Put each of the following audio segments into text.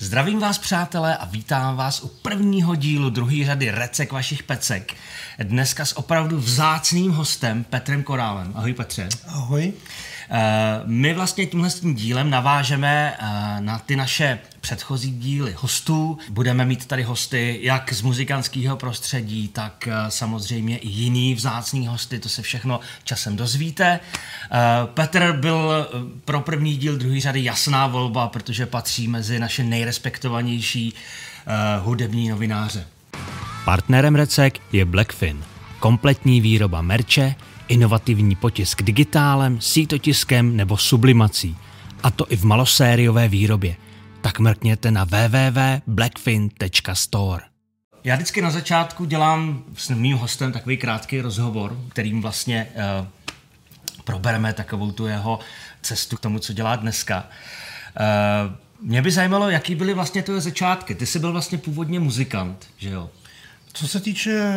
Zdravím vás, přátelé, a vítám vás u prvního dílu druhé řady Recek vašich pecek. Dneska s opravdu vzácným hostem Petrem Korálem. Ahoj Petře. Ahoj. Eh, my vlastně tímhle tím dílem navážeme eh, na ty naše předchozí díly hostů. Budeme mít tady hosty jak z muzikantského prostředí, tak eh, samozřejmě i jiný vzácný hosty, to se všechno časem dozvíte. Petr byl pro první díl druhé řady jasná volba, protože patří mezi naše nejrespektovanější hudební novináře. Partnerem Recek je Blackfin, kompletní výroba merče, inovativní potisk digitálem, sítotiskem nebo sublimací. A to i v malosériové výrobě. Tak mrkněte na www.blackfin.store. Já vždycky na začátku dělám s mým hostem takový krátký rozhovor, kterým vlastně uh, probereme takovou tu jeho cestu k tomu, co dělá dneska. Uh, mě by zajímalo, jaký byly vlastně tvoje začátky. Ty jsi byl vlastně původně muzikant, že jo? Co se týče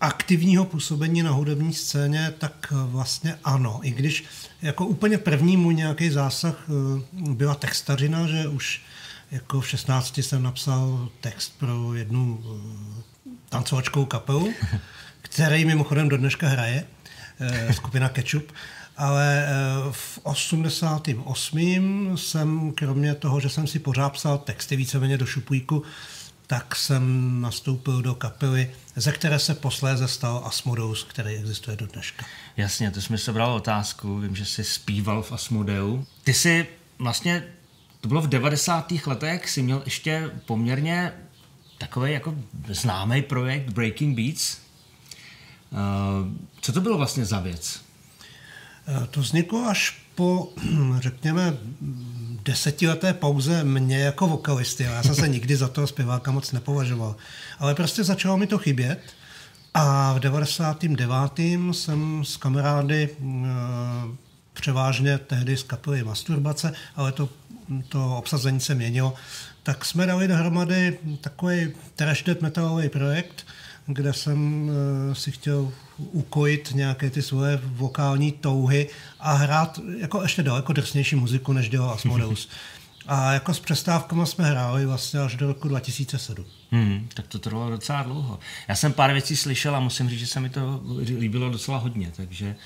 aktivního působení na hudební scéně, tak vlastně ano. I když jako úplně první můj nějaký zásah eh, byla textařina, že už jako v 16 jsem napsal text pro jednu eh, tancovačkou kapelu, který mimochodem do dneška hraje, eh, skupina Ketchup. Ale v 88. jsem, kromě toho, že jsem si pořád psal texty víceméně do šuplíku, tak jsem nastoupil do kapely, ze které se posléze stal Asmodeus, který existuje do dneška. Jasně, to jsme sebral otázku, vím, že jsi zpíval v Asmodeu. Ty jsi vlastně, to bylo v 90. letech, jsi měl ještě poměrně takový jako známý projekt Breaking Beats. Eh, co to bylo vlastně za věc? Eh, to vzniklo až po, řekněme, desetileté pauze mě jako vokalisty. Já jsem se nikdy za toho zpěváka moc nepovažoval. Ale prostě začalo mi to chybět. A v 99. jsem s kamarády eh, převážně tehdy z kapely Masturbace, ale to, to obsazení se měnilo, tak jsme dali dohromady takový trash metalový projekt, kde jsem uh, si chtěl ukojit nějaké ty svoje vokální touhy a hrát jako ještě daleko drsnější muziku, než dělal Asmodeus. A jako s přestávkama jsme hráli vlastně až do roku 2007. Hmm, tak to trvalo docela dlouho. Já jsem pár věcí slyšel a musím říct, že se mi to líbilo docela hodně, takže...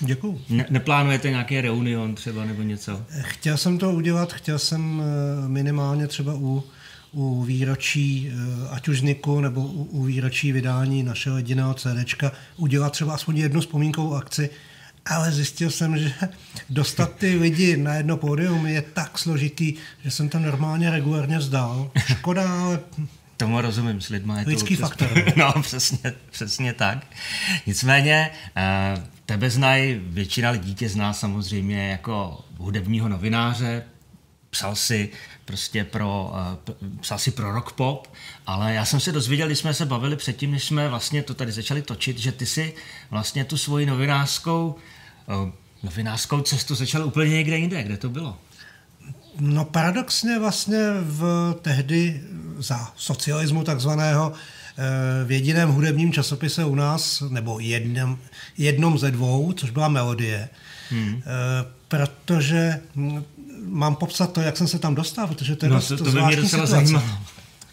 Děkuju. Ne, neplánujete nějaký reunion třeba nebo něco? Chtěl jsem to udělat, chtěl jsem eh, minimálně třeba u u výročí, eh, ať už vzniku, nebo u, u výročí vydání našeho jediného CDčka udělat třeba aspoň jednu vzpomínkovou akci, ale zjistil jsem, že dostat ty lidi na jedno pódium je tak složitý, že jsem to normálně regulárně vzdal. Škoda, ale Tomu rozumím, s lidma je Lidský to... faktor. No, přesně, přesně tak. Nicméně, eh, tebe znají, většina lidí tě zná samozřejmě jako hudebního novináře, psal si prostě pro, uh, psal si pro rock pop, ale já jsem se dozvěděl, když jsme se bavili předtím, než jsme vlastně to tady začali točit, že ty si vlastně tu svoji novinářskou, uh, novinářskou cestu začal úplně někde jinde. Kde to bylo? No paradoxně vlastně v tehdy za socialismu takzvaného eh, v jediném hudebním časopise u nás, nebo jednom, jednom ze dvou, což byla Melodie, hmm. protože mám popsat to, jak jsem se tam dostal, protože to je no, dost to, to by mě docela zajímalo.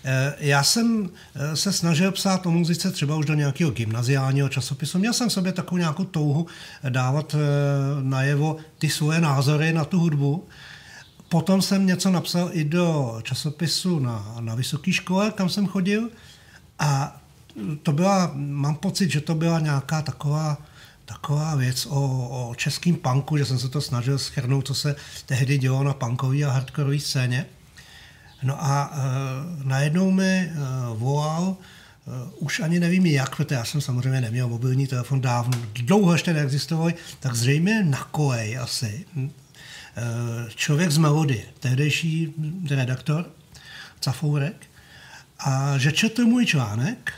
Eh, já jsem eh, se snažil psát o muzice třeba už do nějakého gymnaziálního časopisu. Měl jsem v sobě takovou nějakou touhu dávat eh, najevo ty svoje názory na tu hudbu. Potom jsem něco napsal i do časopisu na, na vysoké škole, kam jsem chodil. A to byla, mám pocit, že to byla nějaká taková taková věc o, o českým punku, že jsem se to snažil schrnout, co se tehdy dělo na punkové a hardcore scéně. No a e, najednou mi e, volal, e, už ani nevím jak, protože já jsem samozřejmě neměl mobilní telefon dávno, dlouho ještě neexistoval, tak zřejmě na kolej asi. E, člověk z Melody, tehdejší redaktor, Cafourek, a že četl můj článek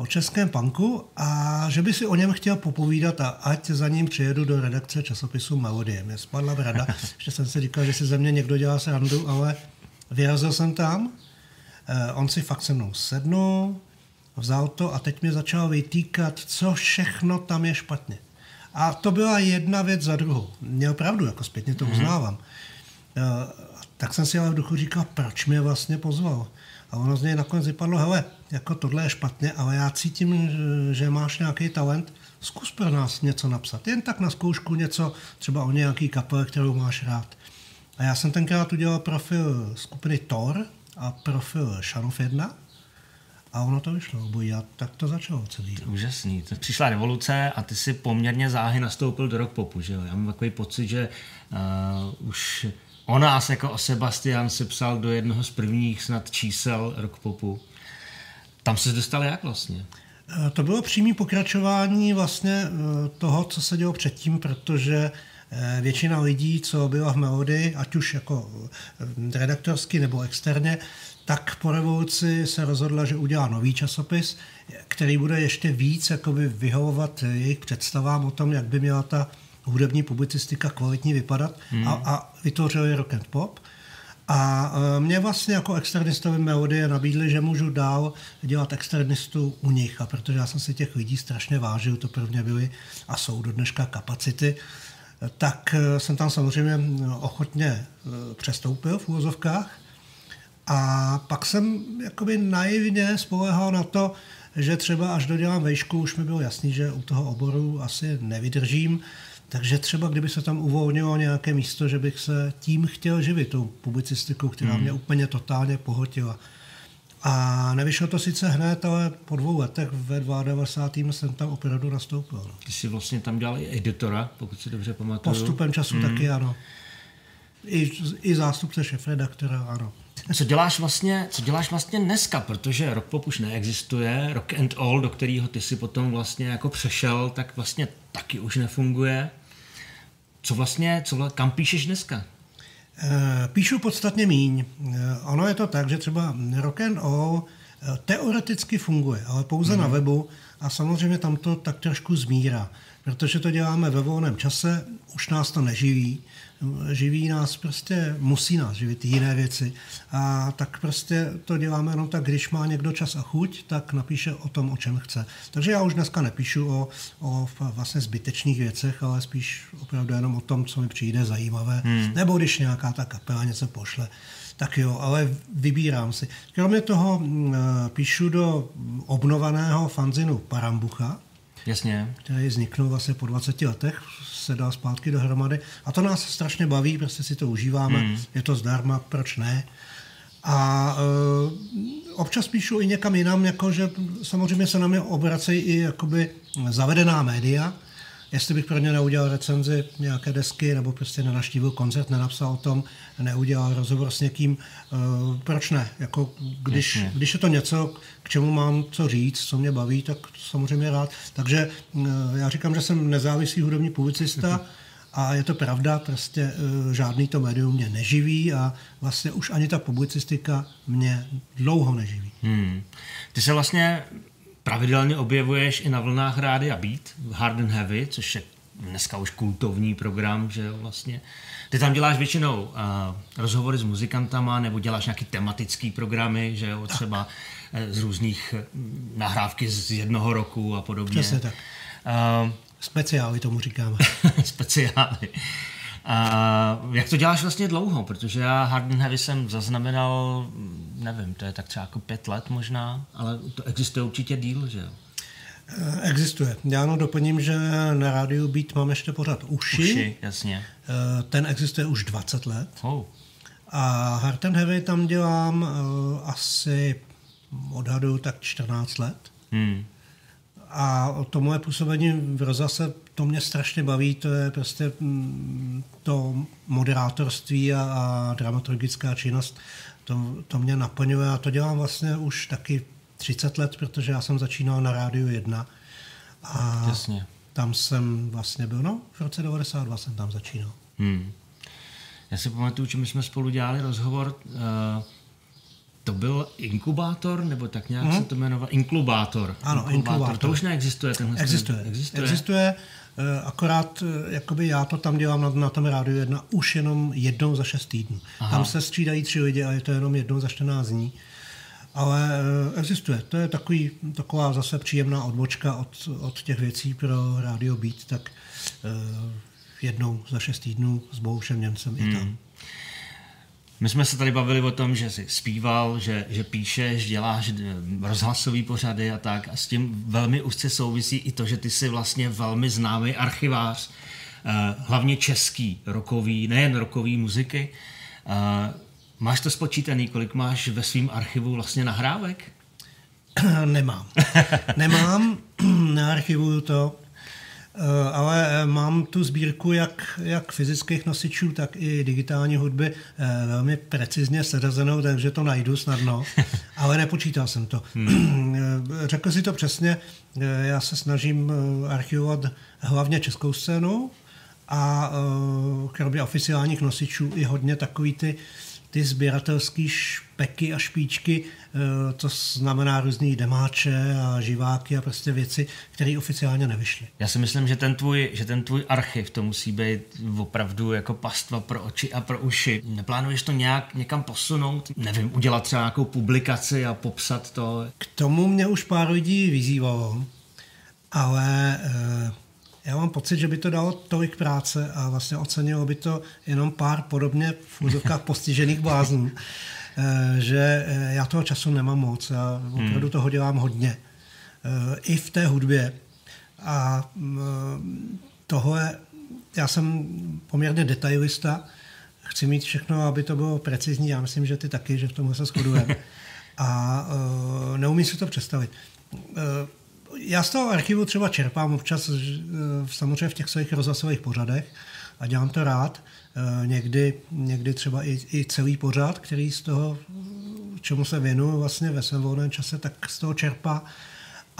o českém punku a že by si o něm chtěl popovídat a ať za ním přijedu do redakce časopisu Melodie. Mě spadla rada, že jsem si říkal, že si ze mě někdo dělá srandu, ale vyrazil jsem tam, eh, on si fakt se mnou sednul, vzal to a teď mi začal vytýkat, co všechno tam je špatně. A to byla jedna věc za druhou. Mě opravdu, jako zpětně to mhm. uznávám. Mm-hmm tak jsem si ale v duchu říkal, proč mě vlastně pozval. A ono z něj nakonec vypadlo, hele, jako tohle je špatně, ale já cítím, že máš nějaký talent, zkus pro nás něco napsat. Jen tak na zkoušku něco, třeba o nějaký kapele, kterou máš rád. A já jsem tenkrát udělal profil skupiny Thor a profil Shanov 1 a ono to vyšlo obojí a tak to začalo celý. To úžasný. To přišla revoluce a ty si poměrně záhy nastoupil do rock popu, že jo? Já mám takový pocit, že uh, už o nás jako o Sebastian si psal do jednoho z prvních snad čísel rock popu. Tam se dostal jak vlastně? Eh, to bylo přímý pokračování vlastně eh, toho, co se dělo předtím, protože většina lidí, co byla v Melody, ať už jako redaktorsky nebo externě, tak po revoluci se rozhodla, že udělá nový časopis, který bude ještě víc jakoby vyhovovat jejich představám o tom, jak by měla ta hudební publicistika kvalitně vypadat hmm. a, a vytvořili rock and pop. A e, mě vlastně jako externistovi melodie nabídli, že můžu dál dělat externistu u nich. A protože já jsem si těch lidí strašně vážil, to prvně byly a jsou do dneška kapacity, tak e, jsem tam samozřejmě ochotně e, přestoupil v úvozovkách. A pak jsem jakoby naivně spolehal na to, že třeba až dodělám vejšku, už mi bylo jasný, že u toho oboru asi nevydržím, takže třeba kdyby se tam uvolnilo nějaké místo, že bych se tím chtěl živit, tou publicistikou, která hmm. mě úplně totálně pohotila. A nevyšlo to sice hned, ale po dvou letech ve 22. jsem tam opravdu nastoupil. Ty jsi vlastně tam dělal i editora, pokud si dobře pamatuju. Postupem času hmm. taky ano. I, i zástupce šefredaktora, ano. Co děláš vlastně, co děláš vlastně dneska, protože rock pop už neexistuje, rock and all, do kterého ty si potom vlastně jako přešel, tak vlastně taky už nefunguje. Co vlastně, co, kam píšeš dneska? Eh, píšu podstatně míň. Eh, ono je to tak, že třeba rock and all eh, teoreticky funguje, ale pouze mm. na mhm. webu a samozřejmě tam to tak trošku zmírá, protože to děláme ve volném čase, už nás to neživí živí nás prostě, musí nás živit jiné věci. A tak prostě to děláme jenom tak, když má někdo čas a chuť, tak napíše o tom, o čem chce. Takže já už dneska nepíšu o, o vlastně zbytečných věcech, ale spíš opravdu jenom o tom, co mi přijde zajímavé. Hmm. Nebo když nějaká ta kapela něco pošle, tak jo, ale vybírám si. Kromě toho píšu do obnovaného fanzinu Parambucha, Jasně. který vzniknul vlastně po 20 letech, se dá zpátky dohromady. A to nás strašně baví, prostě si to užíváme, hmm. je to zdarma, proč ne. A e, občas píšu i někam jinam, jako že samozřejmě se na mě obracejí i jakoby zavedená média, jestli bych pro ně neudělal recenzi nějaké desky, nebo prostě nenaštívil koncert, nenapsal o tom, neudělal rozhovor s někým, uh, proč ne? Jako, když, když je to něco, k čemu mám co říct, co mě baví, tak samozřejmě rád. Takže uh, já říkám, že jsem nezávislý hudební publicista, A je to pravda, prostě uh, žádný to médium mě neživí a vlastně už ani ta publicistika mě dlouho neživí. Hmm. Ty se vlastně pravidelně objevuješ i na vlnách rády a Beat, Hard and Heavy, což je dneska už kultovní program, že jo, vlastně. Ty tam děláš většinou uh, rozhovory s muzikantama nebo děláš nějaký tematický programy, že jo, třeba uh, z různých uh, nahrávky z jednoho roku a podobně. Přesně tak. Uh, Speciály tomu říkáme. Speciály. A jak to děláš vlastně dlouho? Protože já Hard and Heavy jsem zaznamenal, nevím, to je tak třeba jako pět let možná, ale to existuje určitě díl, že jo? Eh, existuje. Já jenom doplním, že na rádiu Beat mám ještě pořád uši. Uši, jasně. Eh, ten existuje už 20 let. Oh. A Hard and Heavy tam dělám uh, asi odhadu tak 14 let. Hmm. A to moje působení v rozase, to mě strašně baví, to je prostě mm, to moderátorství a, a dramaturgická činnost, to, to mě naplňuje a to dělám vlastně už taky 30 let, protože já jsem začínal na Rádiu 1 a Jasně. tam jsem vlastně byl, no v roce 92 jsem tam začínal. Hmm. Já si pamatuju, že my jsme spolu dělali rozhovor, uh, to byl inkubátor, nebo tak nějak hmm. se to jmenovalo? Inklubátor. Ano, inkubátor. inkubátor. To už neexistuje. Tenhle existuje. existuje. Existuje, akorát eh, jakoby já to tam dělám na, na tom rádiu jedna už jenom jednou za šest týdnů. Aha. Tam se střídají tři lidi a je to jenom jednou za 14 dní. Ale eh, existuje. To je takový, taková zase příjemná odbočka od, od těch věcí pro rádio Beat, tak jednou za šest týdnů s Boušem Němcem hmm. i tam. My jsme se tady bavili o tom, že jsi zpíval, že, že píšeš, děláš eh, rozhlasové pořady a tak. A s tím velmi úzce souvisí i to, že ty jsi vlastně velmi známý archivář, eh, hlavně český, rokový, nejen rokový muziky. Eh, máš to spočítaný, kolik máš ve svém archivu vlastně nahrávek? Nemám. Nemám, nearchivuju to. Eh, ale eh, mám tu sbírku jak, jak fyzických nosičů, tak i digitální hudby eh, velmi precizně seřazenou, takže to najdu snadno, ale nepočítal jsem to. Hmm. Řekl si to přesně, já se snažím archivovat hlavně českou scénu a kromě oficiálních nosičů i hodně takový ty ty sběratelské špeky a špičky, eh, to znamená různý demáče a živáky a prostě věci, které oficiálně nevyšly. Já si myslím, že ten, tvůj, že ten tvůj archiv to musí být opravdu jako pastva pro oči a pro uši. Neplánuješ to nějak někam posunout? Nevím, udělat třeba nějakou publikaci a popsat to? K tomu mě už pár lidí vyzývalo, ale eh, já mám pocit, že by to dalo tolik práce a vlastně ocenilo by to jenom pár podobně v úzovkách postižených bláznů, eh, že eh, já toho času nemám moc. Já opravdu hmm. toho dělám hodně. Eh, I v té hudbě. A tohle, já jsem poměrně detailista, chci mít všechno, aby to bylo precizní. Já myslím, že ty taky, že v tomhle se shodujeme. A neumím si to představit já z toho archivu třeba čerpám občas eh, samozřejmě v těch svých rozhlasových pořadech a dělám to rád. Eh, někdy, někdy třeba i, i celý pořad, který z toho, čemu se věnuju vlastně ve svém volném čase, tak z toho čerpá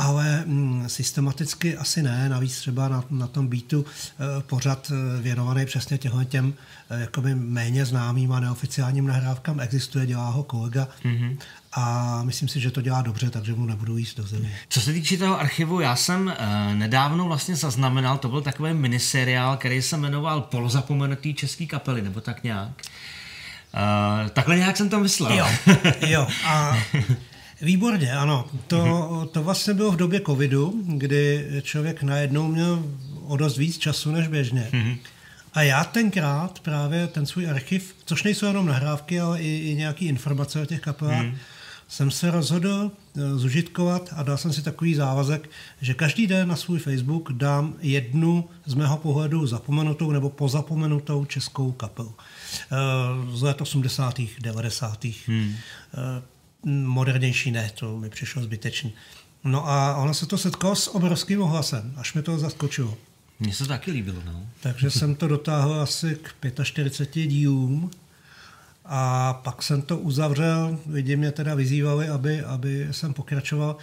ale mm, systematicky asi ne. Navíc třeba na, na tom beatu e, pořad eh, věnovaný přesně těmhle těm jakoby méně známým a neoficiálním nahrávkám existuje, dělá ho kolega mm-hmm. A myslím si, že to dělá dobře, takže mu nebudu jíst do země. Co se týče toho archivu, já jsem e, nedávno vlastně zaznamenal, to byl takový miniseriál, který se jmenoval Polozapomenutý český kapely, nebo tak nějak. Uh, takhle nějak jsem to myslel. Jo, jo. A Výborně, ano. To, mm-hmm. to vlastně bylo v době covidu, kdy člověk najednou měl o dost víc času než běžně. Mm-hmm. A já tenkrát právě ten svůj archiv, což nejsou jenom nahrávky, ale i, i nějaké informace o těch kapelách, mm. Jsem se rozhodl eh, zužitkovat a dal jsem si takový závazek, že každý den na svůj Facebook dám jednu z mého pohledu zapomenutou nebo pozapomenutou českou kapelu. Eh, z let 80. 90. Hmm modernější ne, to mi přišlo zbytečný. No a ono se to setkalo s obrovským ohlasem, až mi to zaskočilo. Mně se to taky líbilo, no. Takže jsem to dotáhl asi k 45 dílům a pak jsem to uzavřel, lidi mě teda vyzývali, aby, aby jsem pokračoval,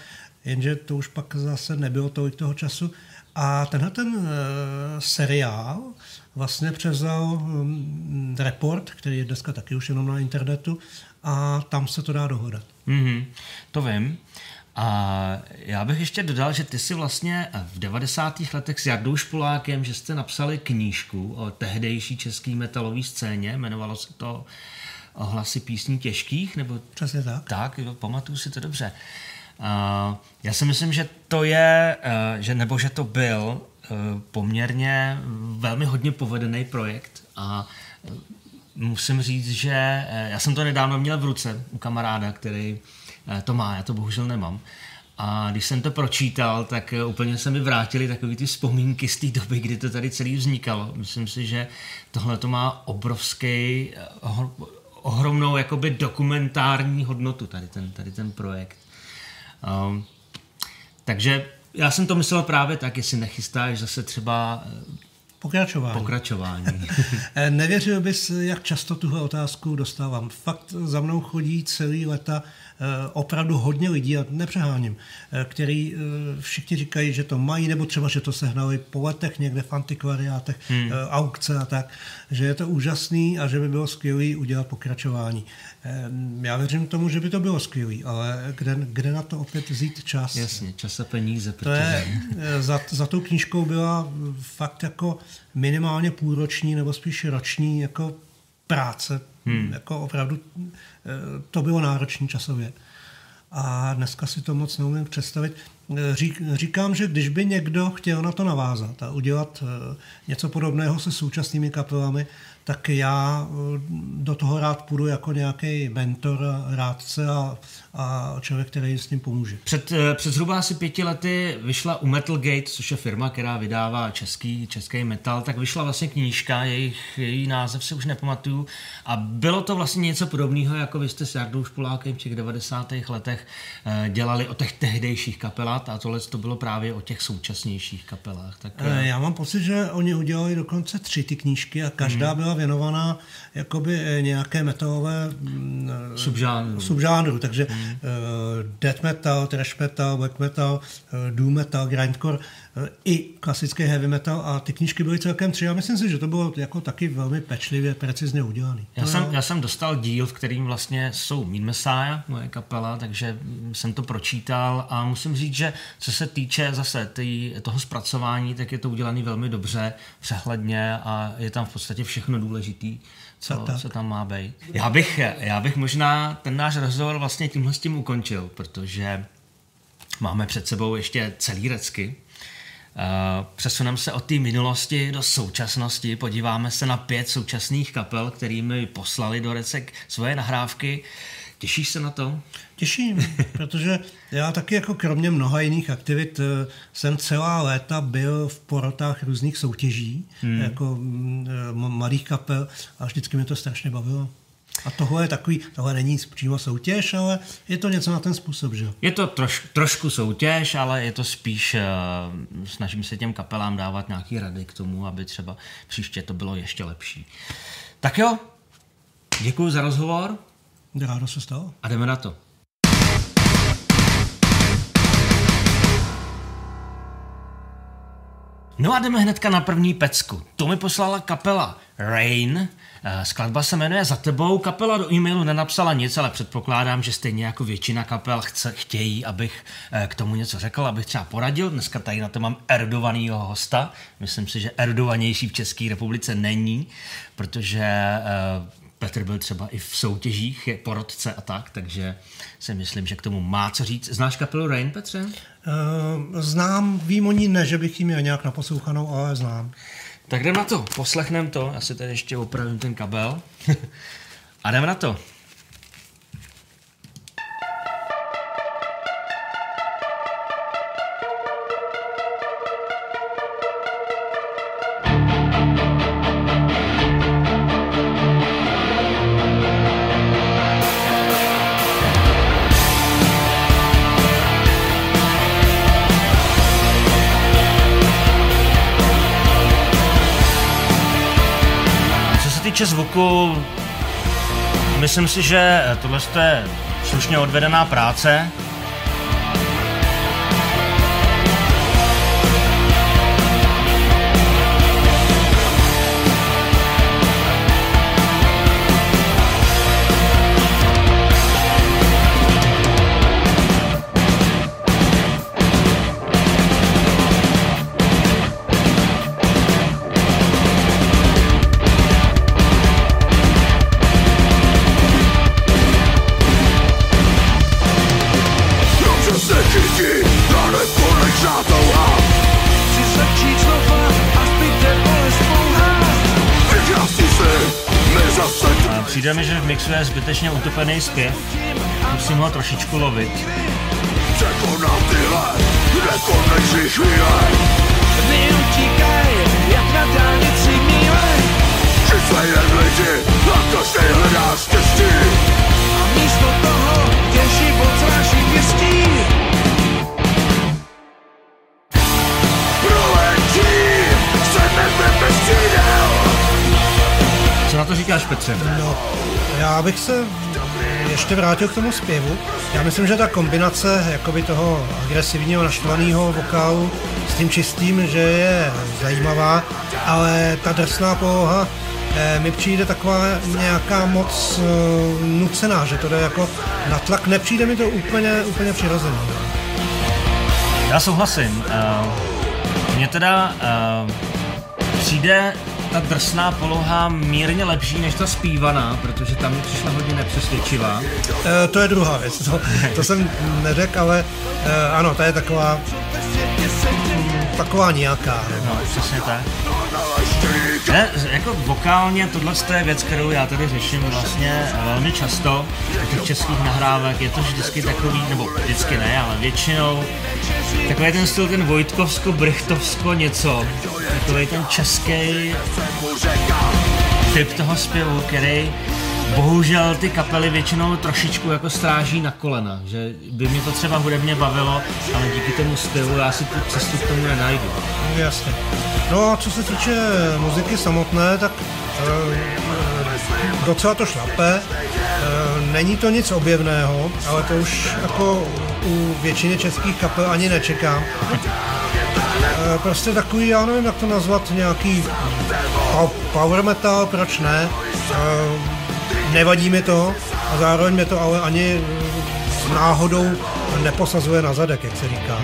jenže to už pak zase nebylo tolik toho času. A tenhle ten uh, seriál vlastně převzal um, report, který je dneska taky už jenom na internetu, a tam se to dá dohodat. Mm-hmm, to vím. A já bych ještě dodal, že ty si vlastně v 90. letech s Jardou Špolákem, že jste napsali knížku o tehdejší české metalové scéně, jmenovalo se to Hlasy písní těžkých, nebo... Přesně tak. Tak, jo, pamatuju si to dobře. Uh, já si myslím, že to je, uh, že, nebo že to byl uh, poměrně velmi hodně povedený projekt a musím říct, že já jsem to nedávno měl v ruce u kamaráda, který to má, já to bohužel nemám. A když jsem to pročítal, tak úplně se mi vrátily takové ty vzpomínky z té doby, kdy to tady celý vznikalo. Myslím si, že tohle to má obrovský, ohromnou jakoby dokumentární hodnotu, tady ten, tady ten projekt. Um, takže já jsem to myslel právě tak, jestli nechystáš zase třeba Pokračování. Pokračování. Nevěřil bys, jak často tuhle otázku dostávám. Fakt za mnou chodí celý leta Eh, opravdu hodně lidí, a nepřeháním, eh, který eh, všichni říkají, že to mají, nebo třeba, že to sehnali po letech někde v antikvariátech, hmm. aukce a tak, že je to úžasný a že by bylo skvělé udělat pokračování. Já věřím tomu, že by to bylo skvělé, ale kde, kde na to opět vzít čas? Jasně, čas a peníze. Protože... To je, za, za tou knížkou byla fakt jako minimálně půlroční nebo spíš roční jako práce. Hmm. Jako opravdu to bylo náročné časově. A dneska si to moc neumím představit. řík, říkám, že když by někdo chtěl na to navázat a udělat něco podobného se současnými kapelami, tak já eh, do toho rád půjdu jako nějaký mentor, rádce a, a člověk, který s tím pomůže. Před, eh, před zhruba asi pěti lety vyšla u Metal Gate, což je firma, která vydává český, český metal, tak vyšla vlastně knížka, jejich, její název si už nepamatuju a bylo to vlastně něco podobného, jako vy jste s Jardou Špolákem v těch 90. letech eh, dělali o těch tehdejších kapelách a tohle to bylo právě o těch současnějších kapelách. Tak, Já mám pocit, že oni udělali dokonce tři ty knížky a každá hmm. byla věnovaná jakoby eh, nějaké metalové mm, subžánru. subžánru. Takže hmm. uh, death metal, thrash metal, black metal, uh, doom metal, grindcore, uh, i klasický heavy metal a ty knížky byly celkem tři a myslím si, že to bylo jako taky velmi pečlivě, precizně udělané. Já, jsem, já jsem dostal díl, v kterým vlastně jsou Mean Messiah, moje kapela, takže jsem to pročítal a musím říct, že co se týče zase tý, toho zpracování, tak je to udělané velmi dobře, přehledně a je tam v podstatě všechno důležitý, co, co tam má být. Já bych, já bych možná ten náš rozhovor vlastně tímhle s tím ukončil, protože máme před sebou ještě celý recky. Uh, přesuneme se od té minulosti do současnosti, podíváme se na pět současných kapel, kterými poslali do Recek svoje nahrávky. Těšíš se na to? Těším, protože já taky jako kromě mnoha jiných aktivit eh, jsem celá léta byl v porotách různých soutěží, hmm. jako mm, eh, malých kapel a vždycky mě to strašně bavilo. A tohle je takový, tohle není přímo soutěž, ale je to něco na ten způsob, že Je to troš, trošku soutěž, ale je to spíš, uh, snažím se těm kapelám dávat nějaký rady k tomu, aby třeba příště to bylo ještě lepší. Tak jo, děkuji za rozhovor. Rádo se stalo. A jdeme na to. No a jdeme hnedka na první pecku. To mi poslala kapela Rain. Eh, skladba se jmenuje Za tebou. Kapela do e-mailu nenapsala nic, ale předpokládám, že stejně jako většina kapel chce, chtějí, abych eh, k tomu něco řekl, abych třeba poradil. Dneska tady na to mám erudovanýho hosta. Myslím si, že erudovanější v České republice není, protože eh, Petr byl třeba i v soutěžích, je porodce a tak, takže si myslím, že k tomu má co říct. Znáš kapelu Rain, Petře? Znám, vím o ní ne, že bych ji měl nějak naposlouchanou, ale znám. Tak jdem na to, poslechnem to, já si tady ještě opravím ten kabel a jdem na to. Myslím si, že tohle je slušně odvedená práce. Mi, že v mixu je zbytečně utopený zpěv. Musím ho trošičku lovit. Překonám tyhle nekonečný chvíle. Dny utíkaj, jak na dálnici míle. Že jen lidi, a každý hledá štěstí. A místo toho je život sráží pěstí. Říkáš, Petře? No, já bych se ještě vrátil k tomu zpěvu. Já myslím, že ta kombinace jakoby toho agresivního, naštvaného vokálu s tím čistým, že je zajímavá, ale ta drsná poloha eh, mi přijde taková nějaká moc eh, nucená, že to jde jako na tlak. Nepřijde mi to úplně, úplně přirozené. Já souhlasím. Uh, mně teda uh, přijde ta drsná poloha mírně lepší než ta zpívaná, protože tam mi přišla hodně nepřesvědčivá. E, to je druhá věc, to, to jsem neřekl, ale e, ano, to je taková taková nějaká. No, přesně tak. Ne, jako vokálně tohle je věc, kterou já tady řeším vlastně velmi často u těch českých nahrávek. Je to vždycky takový, nebo vždycky ne, ale většinou takový ten styl, ten Vojtkovsko, Brechtovsko něco. Takový ten český typ toho zpěvu, který bohužel ty kapely většinou trošičku jako stráží na kolena, že by mě to třeba hudebně bavilo, ale díky tomu stylu já si tu cestu k tomu nenajdu. Jasně. No a co se týče muziky samotné, tak e, docela to šlape. E, není to nic objevného, ale to už jako u většiny českých kapel ani nečekám. E, prostě takový, já nevím, jak to nazvat, nějaký power metal, proč ne? E, nevadí mi to a zároveň mě to ale ani s náhodou neposazuje na zadek, jak se říká.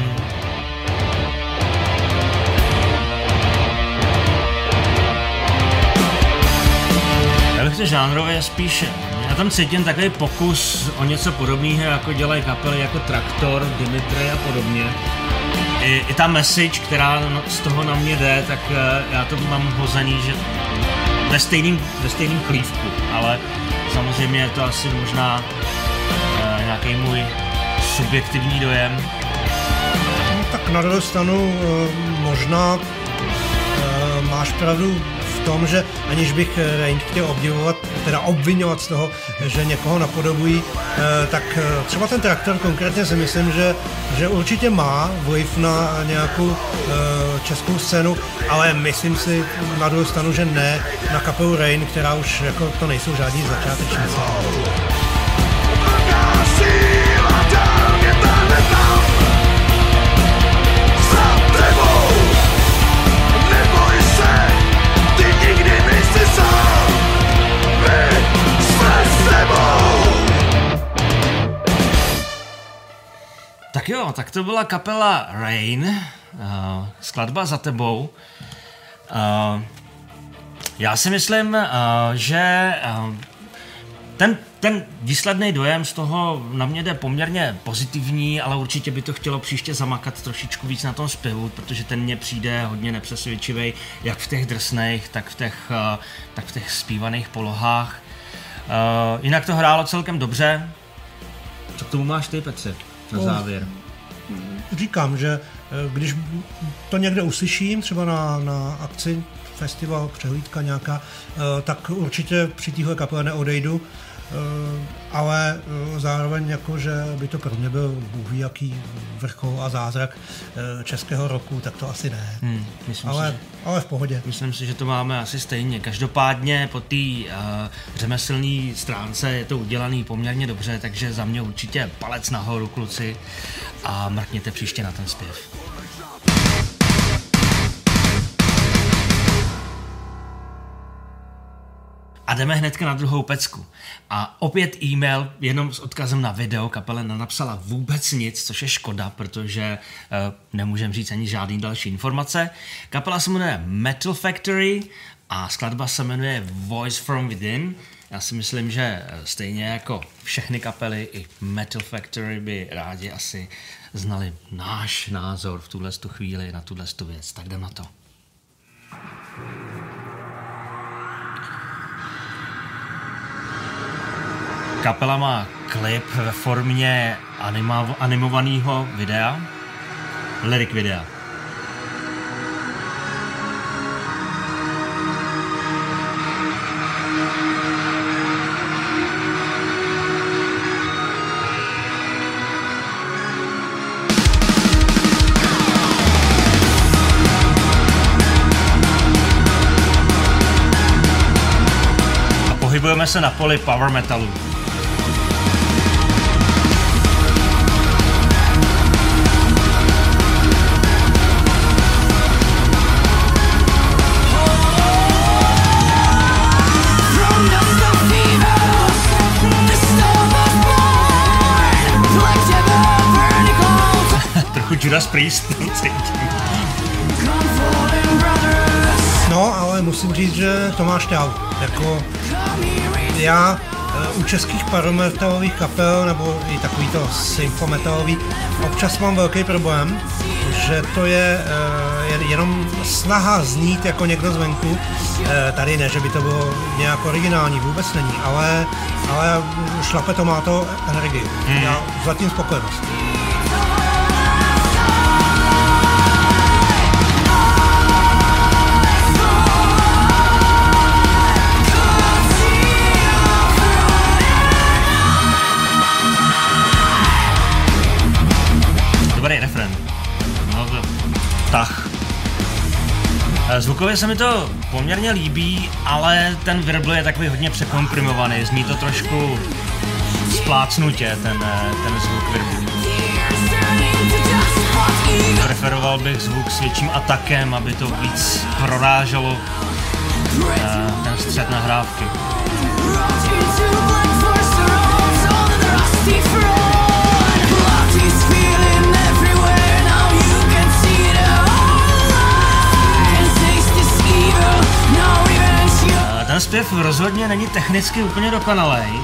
Já bych to žánrově spíš já tam cítím takový pokus o něco podobného, jako dělají kapely jako Traktor, Dimitri a podobně. I, i ta message, která z toho na mě jde, tak eh, já to mám hozený, že ve stejným, ve stejným chlívku, ale samozřejmě je to asi možná uh, nějaký můj subjektivní dojem. No, tak na druhou stranu uh, možná máš pravdu tom, že aniž bych eh, Rein chtěl obdivovat, teda obvinovat z toho, že někoho napodobují, eh, tak eh, třeba ten traktor konkrétně si myslím, že, že určitě má vliv na nějakou českou scénu, ale myslím si na druhou stranu, že ne na kapelu Rain, která už jako to nejsou žádní začátečníci. Tak jo, tak to byla kapela Rain, uh, skladba za tebou. Uh, já si myslím, uh, že uh, ten, ten výsledný dojem z toho na mě jde poměrně pozitivní, ale určitě by to chtělo příště zamakat trošičku víc na tom zpěvu, protože ten mně přijde hodně nepřesvědčivý, jak v těch drsných, tak v těch, uh, tak v těch zpívaných polohách. Uh, jinak to hrálo celkem dobře. Co k tomu máš ty, Petře? na no, závěr? Říkám, že eh, když to někde uslyším, třeba na, na akci, festival, přehlídka nějaká, eh, tak určitě při téhle kapele neodejdu, eh, ale zároveň jako, že by to pro mě byl Bůh jaký vrchol a zázrak českého roku, tak to asi ne. Hmm, myslím ale, si, že, ale v pohodě. Myslím si, že to máme asi stejně. Každopádně po té uh, řemeslné stránce je to udělaný poměrně dobře, takže za mě určitě palec nahoru, kluci, a mrkněte příště na ten zpěv. A jdeme hnedka na druhou pecku. A opět e-mail jenom s odkazem na video. Kapela nenapsala vůbec nic, což je škoda, protože uh, nemůžeme říct ani žádný další informace. Kapela se jmenuje Metal Factory a skladba se jmenuje Voice from Within. Já si myslím, že stejně jako všechny kapely, i Metal Factory by rádi asi znali náš názor v tuhle chvíli na tuhle věc. Tak jdem na to. Kapela má klip ve formě anima, animovaného videa, lyric videa. pohybujeme se na poli power metalu. Judas Priest. No, ale musím říct, že to máš šťávu. Jako já eh, u českých parometalových kapel, nebo i takový to symfometalový, občas mám velký problém, že to je uh, jenom snaha znít jako někdo zvenku. Uh, tady ne, že by to bylo nějak originální, vůbec není, ale, ale šlape to má to energii. Mm. Já zatím spokojenost. Zvukově se mi to poměrně líbí, ale ten virbl je takový hodně překomprimovaný, zní to trošku splácnutě, ten, eh, ten zvuk virblu. Preferoval bych zvuk s větším atakem, aby to víc proráželo eh, ten střed nahrávky. Ten zpěv rozhodně není technicky úplně dokonalý,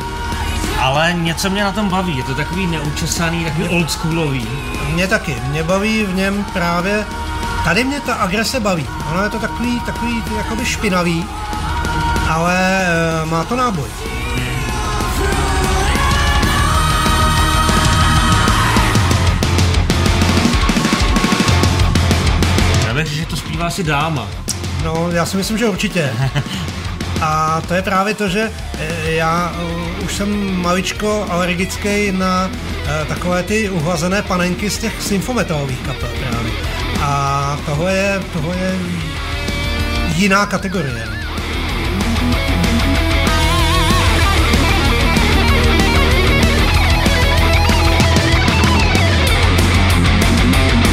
ale něco mě na tom baví. Je to takový neučesaný, takový oldschoolový. Mě taky. Mě baví v něm právě Tady mě ta agrese baví. Ono je to takový, takový jakoby špinavý, ale eh, má to náboj. Já bych, že to zpívá asi dáma. No, já si myslím, že určitě. A to je právě to, že eh, já eh, už jsem maličko alergický na eh, takové ty uhlazené panenky z těch symfometalových kapel právě. A tohle je, tohle je jiná kategorie.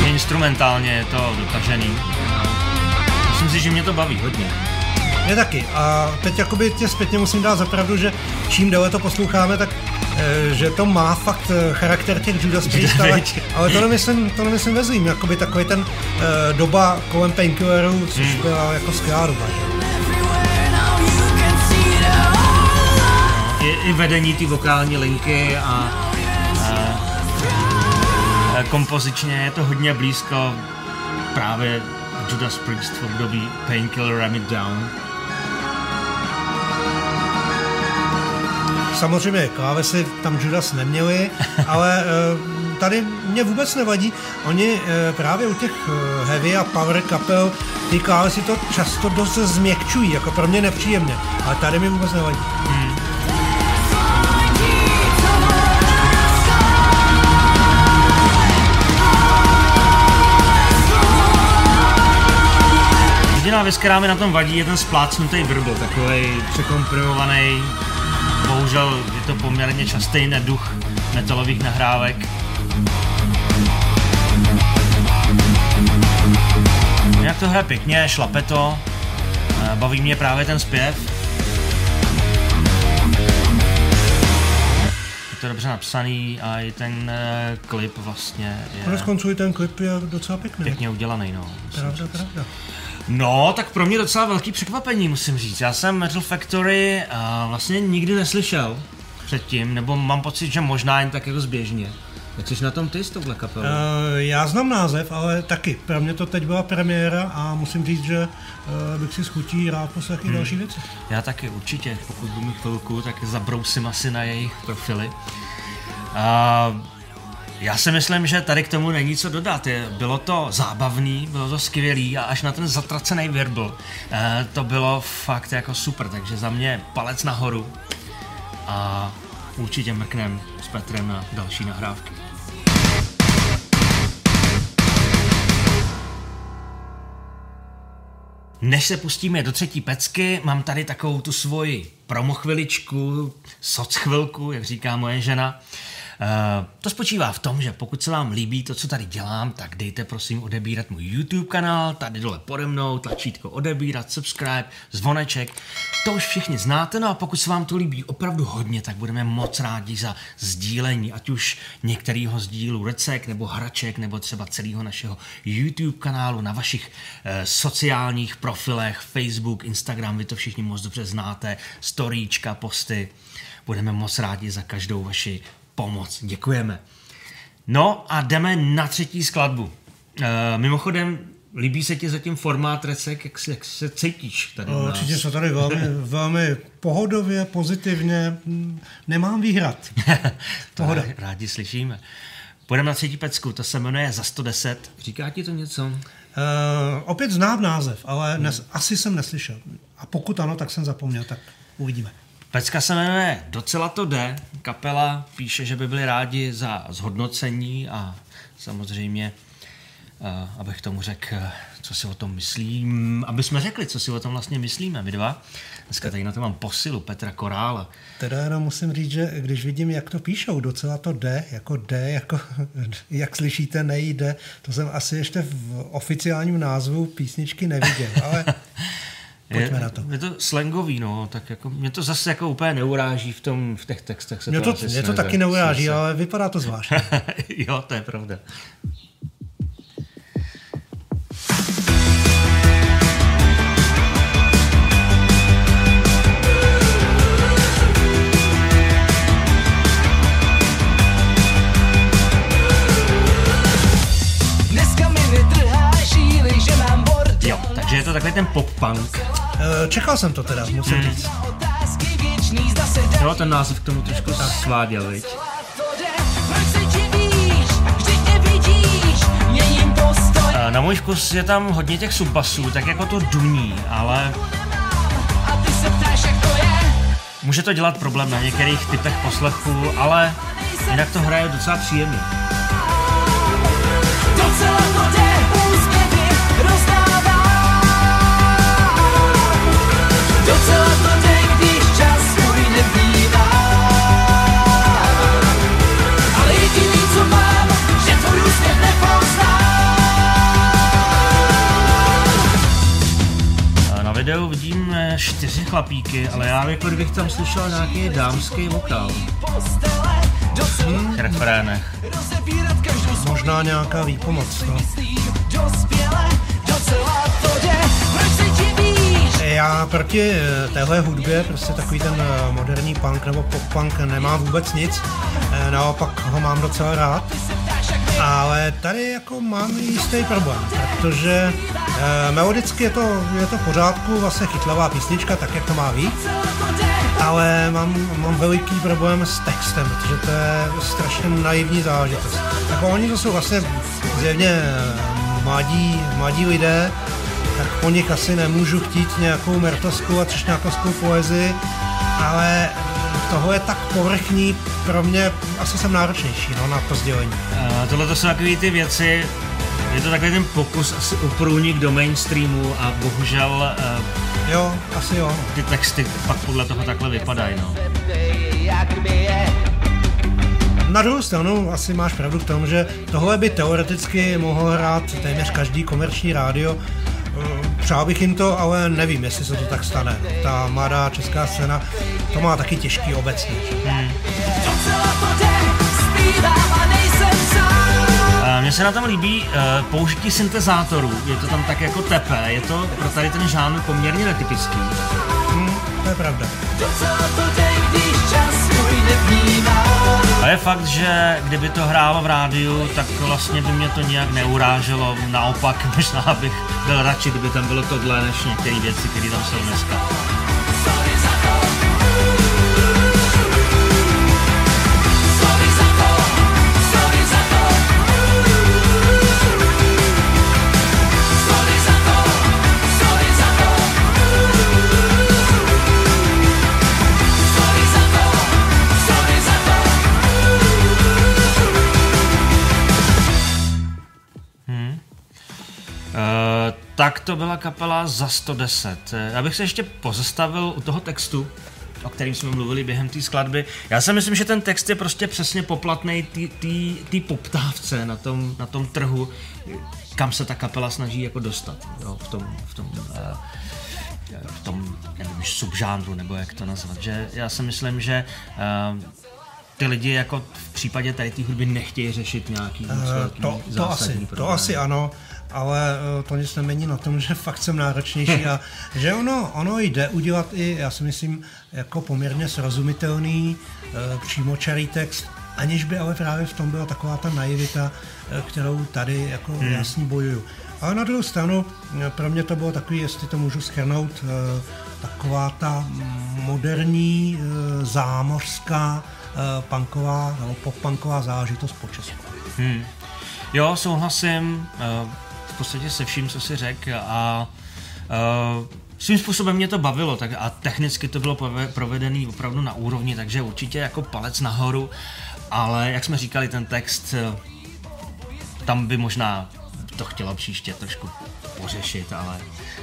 Instrumentálně je to dotažený. Myslím si, že mě to baví hodně. Mě taky. A teď jakoby tě zpětně musím dát zapravdu, že čím déle to posloucháme, tak e, že to má fakt eh, charakter těch Judas Priest, ale, ale to nemyslím, to nemyslím ve zlým, jakoby takový ten e, doba kolem Painkillerů, což hmm. byla jako skvělá doba. Že? I, I vedení ty vokální linky a, a, a kompozičně je to hodně blízko právě Judas Priest v období Painkiller Ram It Down. Samozřejmě klávesy tam Judas neměli, ale eh, tady mě vůbec nevadí. Oni eh, právě u těch eh, heavy a power kapel ty klávesy to často dost změkčují, jako pro mě nepříjemně, ale tady mi vůbec nevadí. Hmm. Jediná věc, která mi na tom vadí, je ten splácnutý vrbl, takový překomprimovaný, bohužel je to poměrně častý neduch metalových nahrávek. Jak to hraje pěkně, šlape to, eh, baví mě právě ten zpěv. Je to dobře napsaný a i ten uh, klip vlastně je... Konec konců i ten klip je docela pěkný. Pěkně udělaný, no. Pravda, pravda. No, tak pro mě docela velký překvapení, musím říct. Já jsem Metal Factory uh, vlastně nikdy neslyšel předtím, nebo mám pocit, že možná jen tak jako zběžně. Jak jsi na tom ty s touhle kapelou? Uh, já znám název, ale taky. Pro mě to teď byla premiéra a musím říct, že uh, bych si schutí rád poslech hmm. další věci. Já taky určitě, pokud budu mít chvilku, tak zabrousím asi na jejich profily. Uh, já si myslím, že tady k tomu není co dodat. Bylo to zábavný, bylo to skvělý a až na ten zatracený virbl eh, to bylo fakt jako super, takže za mě palec nahoru a určitě mrknem s Petrem na další nahrávky. Než se pustíme do třetí pecky, mám tady takovou tu svoji promochviličku, soc chvilku, jak říká moje žena. To spočívá v tom, že pokud se vám líbí to, co tady dělám, tak dejte prosím odebírat můj YouTube kanál, tady dole pode mnou, tlačítko odebírat, subscribe, zvoneček. To už všichni znáte, no a pokud se vám to líbí opravdu hodně, tak budeme moc rádi za sdílení, ať už některého z dílů recek nebo hraček, nebo třeba celého našeho YouTube kanálu na vašich eh, sociálních profilech, Facebook, Instagram, vy to všichni moc dobře znáte, storíčka, posty. Budeme moc rádi za každou vaši pomoc. Děkujeme. No a jdeme na třetí skladbu. E, mimochodem, líbí se ti zatím formát recek, jak, se, jak se cítíš tady u nás? Určitě se tady velmi, velmi pohodově, pozitivně, nemám výhrad. Pohoda. Rádi slyšíme. Půjdeme na třetí pecku, to se jmenuje Za 110. Říká ti to něco? Uh, opět znám název, ale hmm. nes, asi jsem neslyšel. A pokud ano, tak jsem zapomněl, tak uvidíme. Pecka se jmenuje Docela to jde. Kapela píše, že by byli rádi za zhodnocení a samozřejmě, uh, abych tomu řekl, co si o tom myslím, aby jsme řekli, co si o tom vlastně myslíme, my dva. Dneska tady na to mám posilu Petra Korála. Teda jenom musím říct, že když vidím, jak to píšou, docela to jde, jako jde, jako, jak slyšíte, nejde. To jsem asi ještě v oficiálním názvu písničky neviděl, ale Pojďme je, na to. Je to slangový, no, tak jako mě to zase jako úplně neuráží v, tom, v těch textech. Se mě to, to, mě to taky neuráží, ale vypadá to zvláštně. jo, to je pravda. Takže je to takový ten pop-punk. Eh, čekal jsem to teda, musím hmm. říct. Jo, ten název k tomu trošku sváděl, viď? Eh, na můj vkus je tam hodně těch subbasů, tak jako to duní, ale... Může to dělat problém na některých typech poslechu, ale jinak to hraje docela příjemně. Docela to jde. Videu vidím eh, čtyři chlapíky, ale já jako kdybych tam slyšel nějaký dámský vokál. V refrénech. Možná nějaká výpomoc, no. Já proti eh, téhle hudbě, prostě takový ten eh, moderní punk nebo pop-punk nemám vůbec nic, naopak ho mám docela rád. Ale tady jako mám jistý problém, protože e, melodicky je to, je to pořádku, vlastně chytlavá písnička, tak jak to má být, ale mám, mám veliký problém s textem, protože to je strašně naivní záležitost. Jako oni to jsou vlastně zjevně eh, mladí, mladí lidé, tak po nich asi nemůžu chtít nějakou mertoskou a třešňákovskou poezii, ale tohle je tak povrchní, pro mě asi jsem náročnější no, na to sdělení. Uh, tohle to jsou takové ty věci, je to takový ten pokus asi o průnik do mainstreamu a bohužel uh, jo, asi jo. ty texty pak podle toho takhle vypadají. No. Na druhou stranu asi máš pravdu v tom, že tohle by teoreticky mohl hrát téměř každý komerční rádio, Přál bych jim to, ale nevím, jestli se to tak stane. Ta mladá česká scéna to má taky těžký obecně. Hmm. Mně se na tom líbí uh, použití syntezátorů, je to tam tak jako tepe, je to pro tady ten žánr poměrně netypický. Hmm, to je pravda. A je fakt, že kdyby to hrálo v rádiu, tak vlastně by mě to nějak neuráželo. Naopak, možná bych byl radši, kdyby tam bylo tohle, než některé věci, které tam jsou dneska. To byla kapela za 110. Já bych se ještě pozastavil u toho textu. o kterým jsme mluvili během té skladby. Já si myslím, že ten text je prostě přesně poplatný té poptávce na tom, na tom trhu, kam se ta kapela snaží jako dostat jo, v tom, v tom, uh, v tom nevím, subžánru, nebo jak to nazvat. Že já si myslím, že uh, ty lidi jako v případě tady té hudby nechtějí řešit nějaký uh, to, to, asi, to asi ano ale eh, to nic nemění na tom, že fakt jsem náročnější a že ono, ono jde udělat i, já si myslím, jako poměrně srozumitelný, eh, přímočarý text, aniž by ale právě v tom byla taková ta naivita, eh, kterou tady jako hmm. jasně bojuju. Ale na druhou stranu, pro mě to bylo takový, jestli to můžu schrnout, taková ta moderní, zámořská, punková nebo pop-punková záležitost po Česku. Hmm. Jo, souhlasím podstatě se vším, co si řekl a uh, svým způsobem mě to bavilo tak a technicky to bylo provedený opravdu na úrovni, takže určitě jako palec nahoru, ale jak jsme říkali, ten text uh, tam by možná to chtělo příště trošku pořešit, ale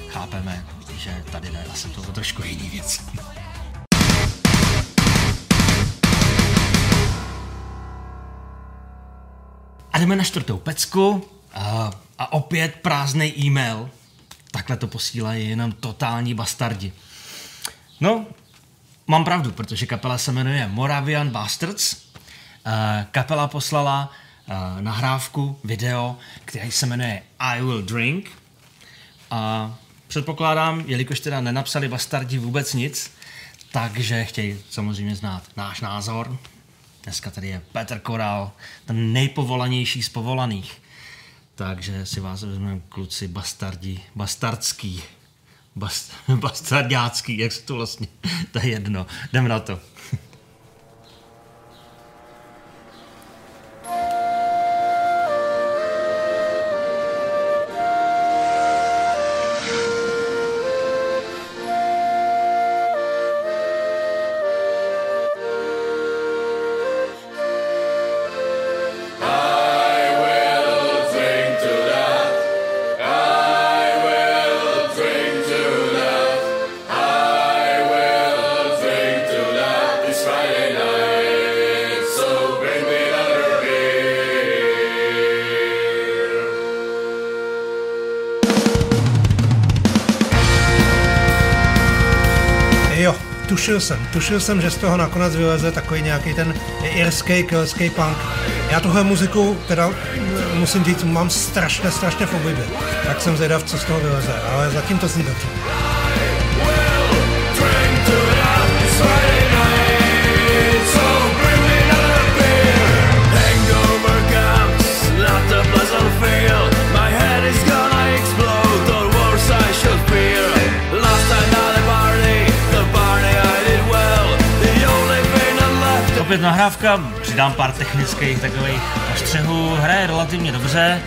chápeme, že tady jde asi to trošku jiný věc. A jdeme na čtvrtou pecku. Uh, a opět prázdný e-mail. Takhle to posílají jenom totální bastardi. No, mám pravdu, protože kapela se jmenuje Moravian Bastards. Uh, kapela poslala uh, nahrávku, video, který se jmenuje I Will Drink. A předpokládám, jelikož teda nenapsali bastardi vůbec nic, takže chtějí samozřejmě znát náš názor. Dneska tady je Petr Koral, ten nejpovolanější z povolaných. Takže si vás vezmeme kluci bastardi, bastardský, bast, bastardácký, jak se to vlastně, to je jedno. Jdem na to. Tušil jsem, tušil jsem, že z toho nakonec vyleze takový nějaký ten irský, kelský punk. Já tuhle muziku, teda musím říct, mám strašně, strašně v oblibě. Tak jsem zvědav, co z toho vyleze, ale zatím to zní dobře. Opět nahrávka, přidám pár technických takových ostřehů, hraje relativně dobře.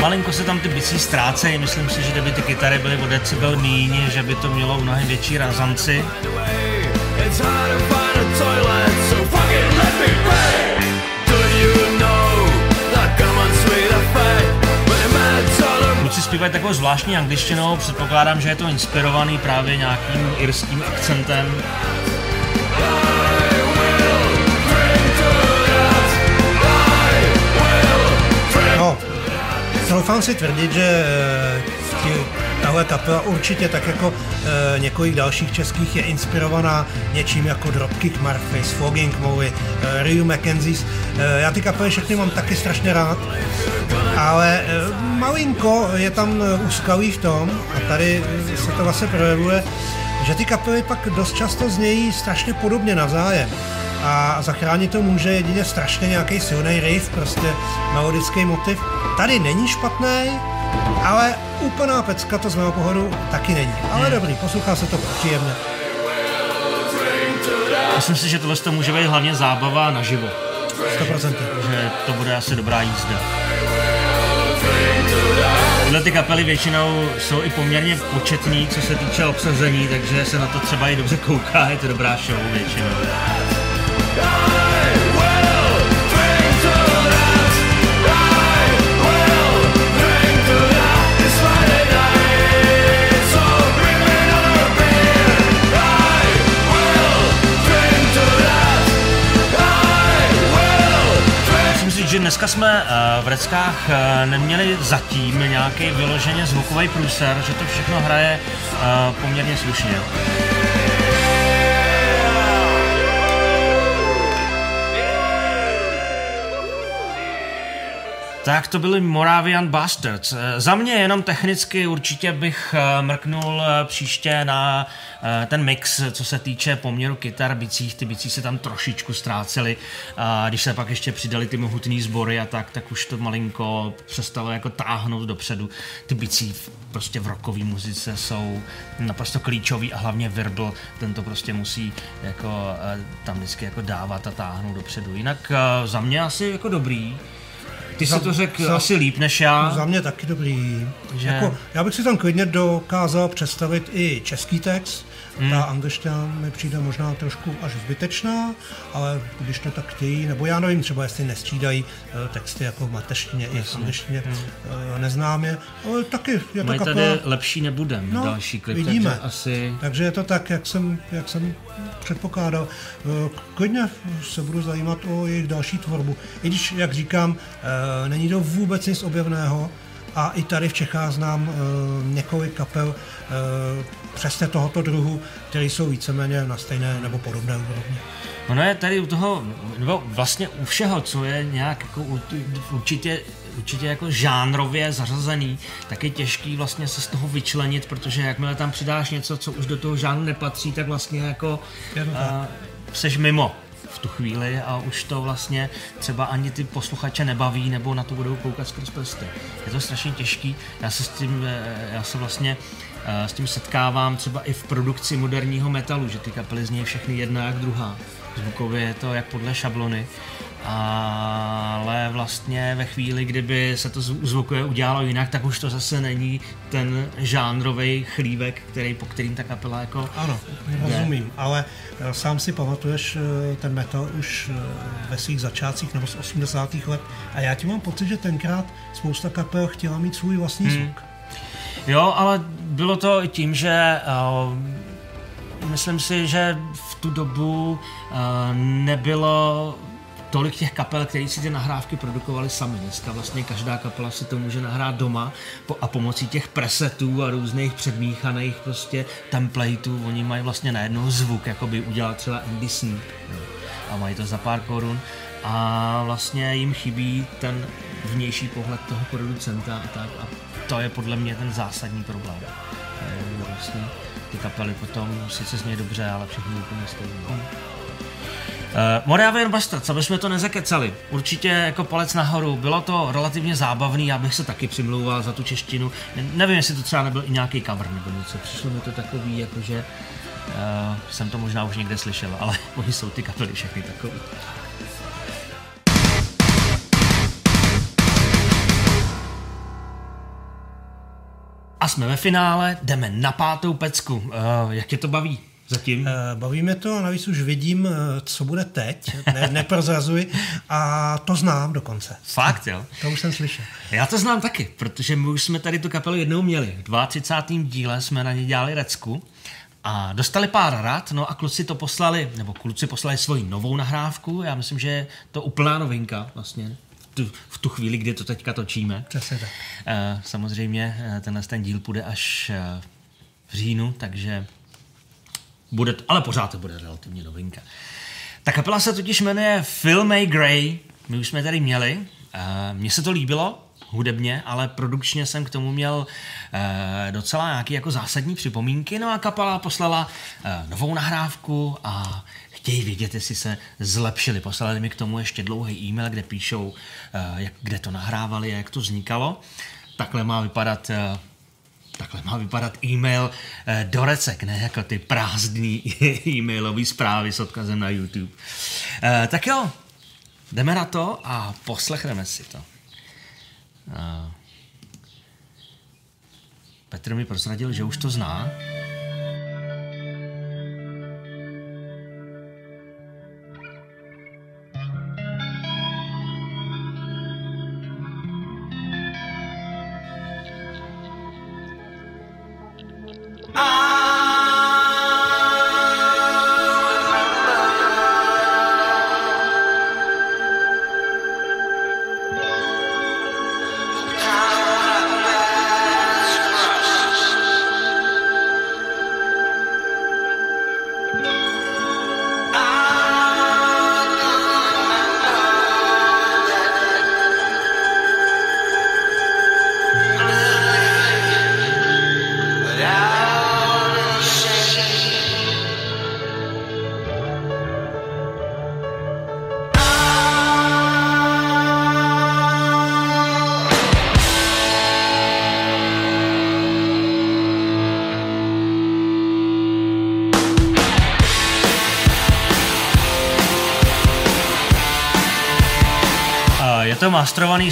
Malinko se tam ty bicí ztrácejí, myslím si, že kdyby ty kytary byly o decibel míň, že by to mělo mnohem větší razanci. It's hard to find a toilet, zpívají takovou zvláštní angličtinou, předpokládám, že je to inspirovaný právě nějakým irským akcentem. No, troufám si tvrdit, že eh, tahle kapela určitě tak jako e, několik dalších českých je inspirovaná něčím jako Dropkick Murphys, Fogging Molly, e, Ryu McKenzie's. E, já ty kapely všechny mám taky strašně rád, ale e, malinko je tam úskalý v tom, a tady se to vlastně projevuje, že ty kapely pak dost často znějí strašně podobně navzájem a zachránit to může jedině strašně nějaký silný riff, prostě melodický motiv. Tady není špatný, ale úplná pecka to z mého pohledu taky není. Ale hmm. dobrý, poslouchá se to příjemně. Myslím si, že tohle to může být hlavně zábava naživo. 100%. Že to bude asi dobrá jízda. Tyhle ty kapely většinou jsou i poměrně početný, co se týče obsazení, takže se na to třeba i dobře kouká, je to dobrá show většinou. Dneska jsme uh, v Reckách uh, neměli zatím nějaký vyloženě zvukový průser, že to všechno hraje uh, poměrně slušně. Tak to byly Moravian Bastards. Eh, za mě jenom technicky určitě bych eh, mrknul eh, příště na ten mix, co se týče poměru kytar, bicích. Ty bicí se tam trošičku ztrácely. Když se pak ještě přidali ty mohutné sbory a tak, tak už to malinko přestalo jako táhnout dopředu. Ty bicí prostě v rockové muzice jsou naprosto klíčový a hlavně Virbl, ten to prostě musí jako tam vždycky jako dávat a táhnout dopředu. Jinak za mě asi jako dobrý. Ty jsi to řekl za, asi líp než já. Za mě taky dobrý. Že... Jako, já bych si tam klidně dokázal představit i český text, Hmm. Ta angličtina mi přijde možná trošku až zbytečná, ale když to tak chtějí, nebo já nevím, třeba jestli nestřídají uh, texty jako v mateřštině i v angličtině, hmm. uh, neznám je, ale taky je Mají to tady lepší nebudem, no, další klip, vidíme. takže asi... Takže je to tak, jak jsem, jak jsem předpokládal. Uh, klidně se budu zajímat o jejich další tvorbu. I když, jak říkám, není to vůbec nic objevného, a i tady v Čechách znám uh, několik kapel uh, přesně tohoto druhu, které jsou víceméně na stejné nebo podobné úrovni. Ono je tady u toho, nebo vlastně u všeho, co je nějak jako určitě určitě jako žánrově zařazený, tak je těžký vlastně se z toho vyčlenit, protože jakmile tam přidáš něco, co už do toho žánru nepatří, tak vlastně jako uh, seš mimo v tu chvíli a už to vlastně třeba ani ty posluchače nebaví nebo na to budou koukat skrz prsty. Je to strašně těžký. Já se s tím, eh, já se vlastně s tím setkávám třeba i v produkci moderního metalu, že ty kapely zní všechny jedna jak druhá. Zvukově je to jak podle šablony ale vlastně ve chvíli, kdyby se to zvukuje udělalo jinak, tak už to zase není ten žánrový chlívek, který, po kterým ta kapela jako Ano, rozumím, ale eh, sám si pamatuješ eh, ten metal už eh, ve svých začátcích nebo z 80. let a já ti mám pocit, že tenkrát spousta kapel chtěla mít svůj vlastní hmm. zvuk. Jo, ale bylo to i tím, že uh, myslím si, že v tu dobu uh, nebylo tolik těch kapel, které si ty nahrávky produkovali sami. Dneska vlastně každá kapela si to může nahrát doma a pomocí těch presetů a různých předmíchaných prostě templateů, oni mají vlastně najednou zvuk, jako by udělal třeba Andy Sneap. A mají to za pár korun a vlastně jim chybí ten vnější pohled toho producenta a tak. A to je podle mě ten zásadní problém. Vlastně ty kapely potom sice zní dobře, ale všechny úplně stejně. Uh, Moravian Bastards, aby jsme to nezakecali. Určitě jako palec nahoru. Bylo to relativně zábavný, já bych se taky přimlouval za tu češtinu. Ne, nevím, jestli to třeba nebyl i nějaký cover nebo něco. Přišlo mi to takový, jakože uh, jsem to možná už někde slyšel, ale oni jsou ty kapely všechny takový. A jsme ve finále, jdeme na pátou pecku. Uh, jak tě to baví? zatím? Eh, bavíme to a navíc už vidím, eh, co bude teď, ne, neprozrazuj a to znám dokonce. Fakt, jo? To už jsem slyšel. Já to znám taky, protože my už jsme tady tu kapelu jednou měli. V 32. díle jsme na ně dělali recku a dostali pár rad, no a kluci to poslali, nebo kluci poslali svoji novou nahrávku, já myslím, že je to úplná novinka vlastně, v tu chvíli, kdy to teďka točíme. Přesně tak. Uh, samozřejmě tenhle ten díl půjde až v říjnu, takže bude, to, ale pořád to bude relativně novinka. Ta kapela se totiž jmenuje Phil May Gray, my už jsme tady měli, mně se to líbilo, hudebně, ale produkčně jsem k tomu měl uh, docela nějaké jako zásadní připomínky, no a kapela poslala uh, novou nahrávku a chtějí vědět, jestli se zlepšili. Poslali mi k tomu ještě dlouhý e-mail, kde píšou, uh, jak, kde to nahrávali a jak to vznikalo. Takhle má vypadat uh, takhle má vypadat e-mail do recek, ne jako ty prázdný e-mailové zprávy s odkazem na YouTube. Tak jo, jdeme na to a poslechneme si to. Petr mi prozradil, že už to zná.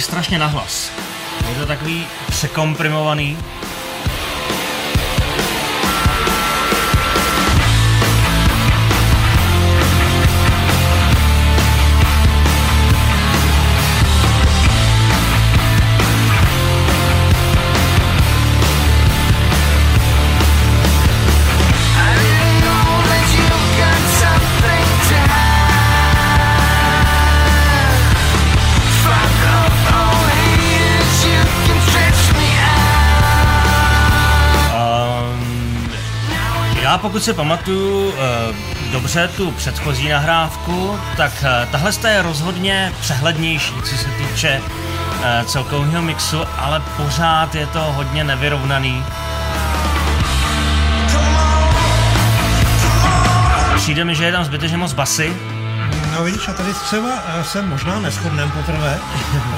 Strašně nahlas. Je to takový překomprimovaný. Pokud si pamatuju uh, dobře tu předchozí nahrávku, tak uh, tahle je rozhodně přehlednější, co se týče uh, celkového mixu, ale pořád je to hodně nevyrovnaný. Přijde mi, že je tam zbytečně moc basy. No vidíš, a tady třeba se možná neschodneme poprvé,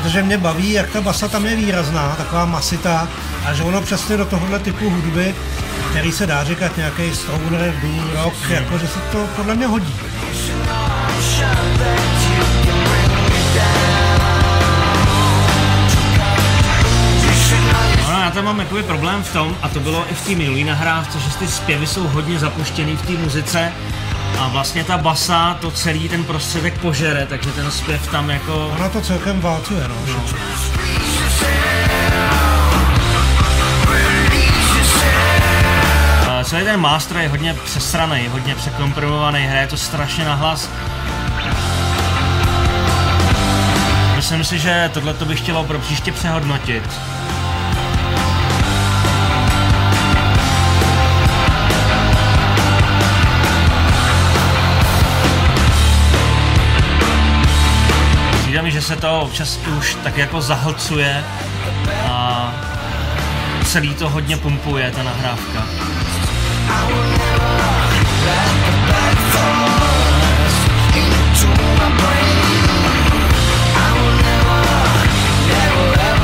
protože mě baví, jak ta basa tam je výrazná, taková masitá, a že ono přesně do tohohle typu hudby který se dá říkat nějaký stoner, doom rock, jako, že se to podle mě hodí. No, já tam mám jakoby problém v tom, a to bylo i v té minulý nahrávce, že ty zpěvy jsou hodně zapuštěný v té muzice a vlastně ta basa to celý ten prostředek požere, takže ten zpěv tam jako... Ona to celkem válcuje, no. no. celý ten master je hodně přesraný, hodně překomprimovaný, hraje to strašně nahlas. Myslím si, že tohle to bych chtělo pro příště přehodnotit. Se to občas už tak jako zahlcuje a celý to hodně pumpuje, ta nahrávka.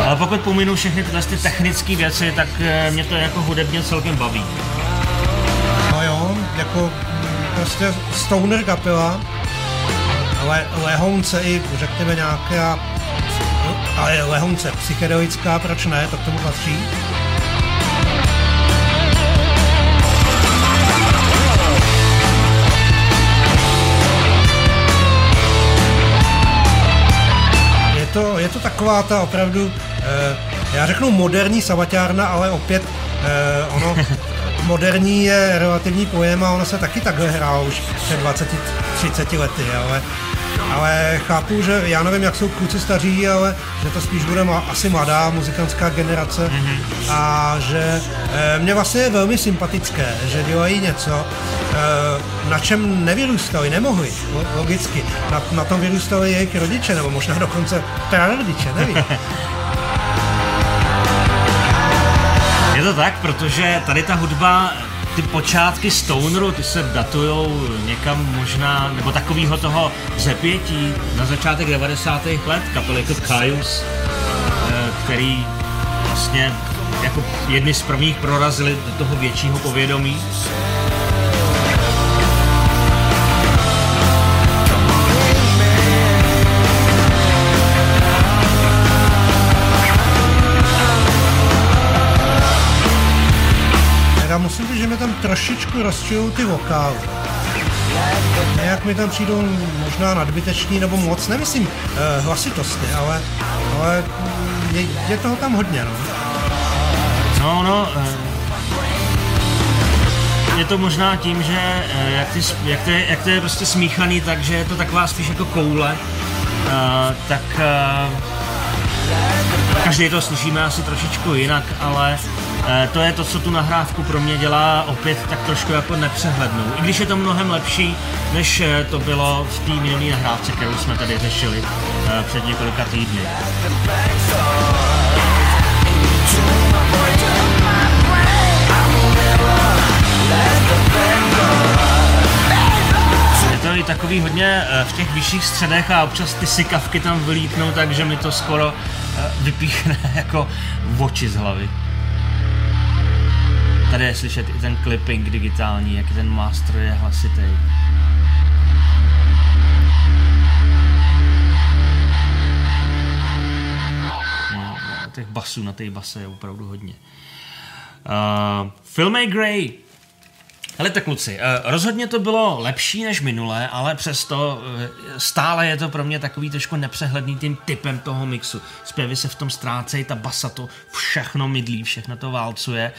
Ale pokud pominu všechny tyhle ty technické věci, tak eh, mě to jako hudebně celkem baví. No jo, jako prostě stoner kapela, ale lehounce i řekněme nějaká, ale lehounce psychedelická, proč ne, to k tomu patří. to, je to taková ta opravdu, eh, já řeknu moderní savaťárna, ale opět eh, ono, moderní je relativní pojem a ono se taky takhle hrál už před 20-30 lety, ale ale chápu, že já nevím, jak jsou kluci staří, ale že to spíš bude ma, asi mladá muzikantská generace mm-hmm. a že e, mě vlastně je velmi sympatické, že dělají něco, e, na čem nevyrůstali, nemohli, logicky. Na, na tom vyrůstali jejich rodiče, nebo možná dokonce prarodiče, nevím. Je to tak, protože tady ta hudba ty počátky Stoneru, ty se datujou někam možná, nebo takového toho zepětí na začátek 90. let, kapely jako Kaius, eh, který vlastně jako jedni z prvních prorazili do toho většího povědomí. Trošičku rozčilují ty vokály. Nějak mi tam přijdou možná nadbyteční nebo moc, nemyslím eh, hlasitostně, ale, ale je, je toho tam hodně, no. No, no, eh, je to možná tím, že eh, jak, ty, jak, to je, jak to je prostě smíchaný, takže je to taková spíš jako koule, uh, tak uh, každý to slyšíme asi trošičku jinak, ale Eh, to je to, co tu nahrávku pro mě dělá opět tak trošku jako nepřehlednou. I když je to mnohem lepší, než eh, to bylo v té minulé nahrávce, kterou jsme tady řešili eh, před několika týdny. To i takový hodně v těch vyšších středech a občas ty sykavky tam vylítnou, takže mi to skoro vypíchne jako oči z hlavy. Tady je slyšet i ten clipping digitální, jak ten master je hlasitý. No, těch basů na té base je opravdu hodně. Uh, Film Grey tak kluci, eh, rozhodně to bylo lepší než minule, ale přesto eh, stále je to pro mě takový trošku nepřehledný tím typem toho mixu. Zpěvy se v tom ztrácejí, ta basa to všechno mydlí, všechno to válcuje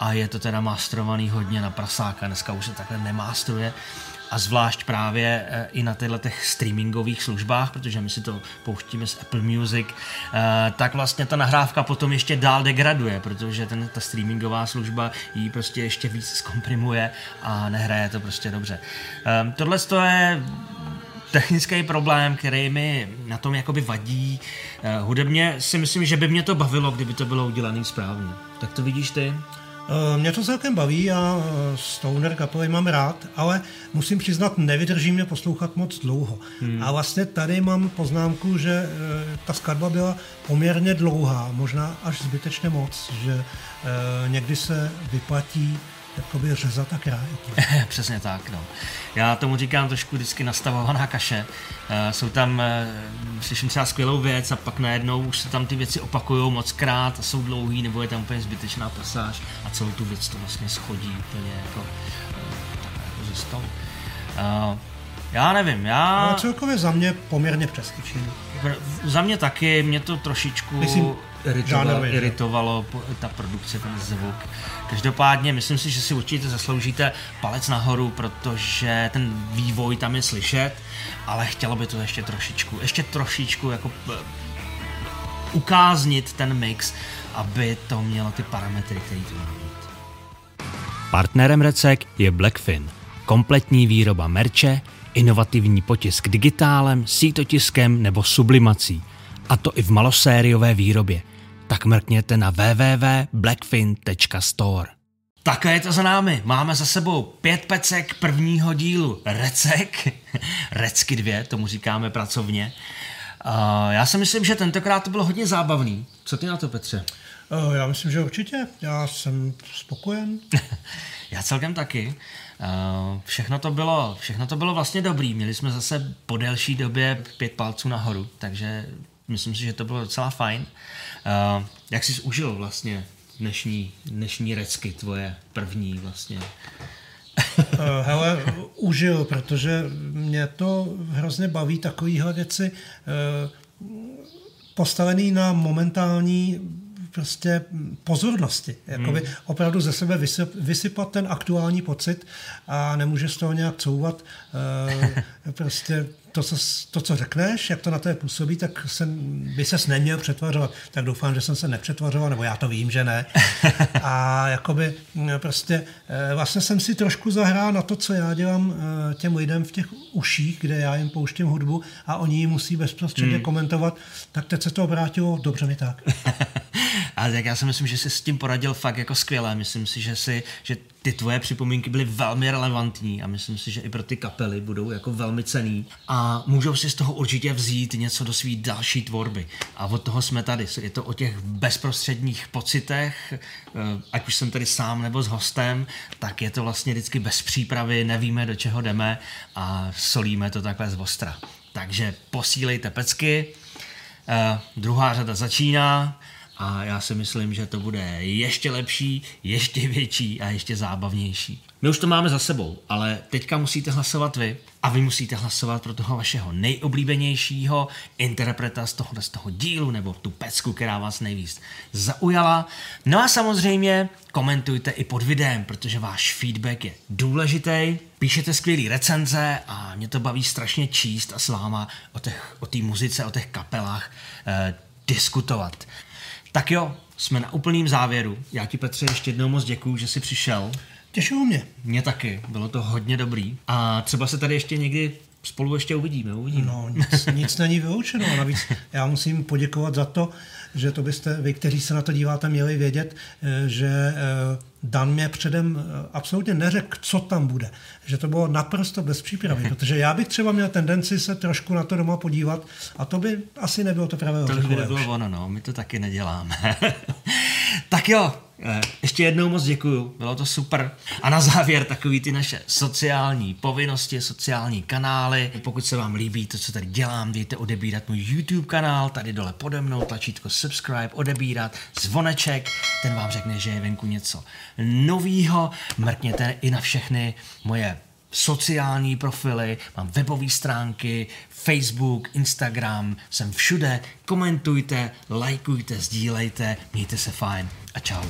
a je to teda masterovaný hodně na prasáka, dneska už se takhle nemástruje a zvlášť právě eh, i na těchto těch streamingových službách, protože my si to pouštíme z Apple Music, eh, tak vlastně ta nahrávka potom ještě dál degraduje, protože ten, ta streamingová služba ji prostě ještě víc zkomprimuje a nehraje to prostě dobře. Ehm, tohle je technický problém, který mi na tom jakoby vadí. Eh, hudebně si myslím, že by mě to bavilo, kdyby to bylo udělané správně. Tak to vidíš ty? Eh, mě to celkem baví, já eh, Stoner kapely mám rád, ale musím přiznat, nevydrží mě poslouchat moc dlouho. Hmm. A vlastně tady mám poznámku, že eh, ta skladba byla poměrně dlouhá, možná až zbytečně moc, že někdy se vyplatí jakoby řezat a krájet. Přesně tak, no. Já tomu říkám trošku vždycky nastavovaná kaše. Uh, jsou tam, uh, slyším třeba skvělou věc a pak najednou už se tam ty věci opakují moc krát a jsou dlouhý, nebo je tam úplně zbytečná pasáž a celou tu věc to vlastně schodí úplně jako, jako ze stolu. Já nevím, já... Ale celkově za mě poměrně přeskyčený. Za mě taky, mě to trošičku... Myslím, iritovalo, iritovalo ta produkce, ten zvuk. Každopádně myslím si, že si určitě zasloužíte palec nahoru, protože ten vývoj tam je slyšet, ale chtělo by to ještě trošičku, ještě trošičku jako eh, ukáznit ten mix, aby to mělo ty parametry, které to má mít. Partnerem Recek je Blackfin, kompletní výroba merče, inovativní potisk digitálem, sítotiskem nebo sublimací, a to i v malosériové výrobě tak mrkněte na www.blackfin.store. Také je to za námi. Máme za sebou pět pecek prvního dílu Recek. Recky dvě, tomu říkáme pracovně. Uh, já si myslím, že tentokrát to bylo hodně zábavný. Co ty na to, Petře? Uh, já myslím, že určitě. Já jsem spokojen. já celkem taky. Uh, všechno, to bylo, všechno to bylo vlastně dobrý. Měli jsme zase po delší době pět palců nahoru, takže myslím si, že to bylo docela fajn. Uh, jak jsi užil vlastně dnešní, dnešní recky, tvoje první vlastně? uh, hele, užil, protože mě to hrozně baví takovýhle věci uh, postavený na momentální prostě pozornosti. Jakoby hmm. opravdu ze sebe vysypat ten aktuální pocit a nemůže z toho nějak couvat. Uh, prostě to co, to, co řekneš, jak to na té působí, tak jsem, by ses neměl přetvařovat. Tak doufám, že jsem se nepřetvařoval, nebo já to vím, že ne. A jakoby prostě eh, vlastně jsem si trošku zahrál na to, co já dělám eh, těm lidem v těch uších, kde já jim pouštím hudbu a oni ji musí bezprostředně hmm. komentovat, tak teď se to obrátilo, dobře mi tak. A tak já si myslím, že jsi s tím poradil fakt jako skvěle. Myslím si, že, si, že ty tvoje připomínky byly velmi relevantní a myslím si, že i pro ty kapely budou jako velmi cený a můžou si z toho určitě vzít něco do své další tvorby. A od toho jsme tady. Je to o těch bezprostředních pocitech, eh, ať už jsem tady sám nebo s hostem, tak je to vlastně vždycky bez přípravy, nevíme, do čeho jdeme a solíme to takhle z ostra. Takže posílejte pecky, uh, druhá řada začíná, a já si myslím, že to bude ještě lepší, ještě větší a ještě zábavnější. My už to máme za sebou, ale teďka musíte hlasovat vy a vy musíte hlasovat pro toho vašeho nejoblíbenějšího interpreta z tohohle z toho dílu nebo tu pecku, která vás nejvíc zaujala. No a samozřejmě komentujte i pod videem, protože váš feedback je důležitý. Píšete skvělé recenze a mě to baví strašně číst a s váma o té o muzice, o těch kapelách eh, diskutovat. Tak jo, jsme na úplným závěru. Já ti, Petře, ještě jednou moc děkuju, že jsi přišel. Těšilo mě. Mě taky, bylo to hodně dobrý. A třeba se tady ještě někdy spolu ještě uvidíme. uvidíme. No, nic, nic není vyloučeno. Navíc já musím poděkovat za to, že to byste vy, kteří se na to díváte, měli vědět, eh, že eh, Dan mě předem eh, absolutně neřekl, co tam bude. Že to bylo naprosto bez přípravy, protože já bych třeba měl tendenci se trošku na to doma podívat a to by asi nebylo to pravé. To by nebylo ono, no, my to taky neděláme. tak jo, ještě jednou moc děkuju, bylo to super. A na závěr takový ty naše sociální povinnosti, sociální kanály. Pokud se vám líbí to, co tady dělám, dejte odebírat můj YouTube kanál, tady dole pode mnou, tlačítko subscribe, odebírat, zvoneček, ten vám řekne, že je venku něco novýho. Mrkněte i na všechny moje sociální profily, mám webové stránky, Facebook, Instagram, jsem všude. Komentujte, lajkujte, sdílejte, mějte se fajn a čau.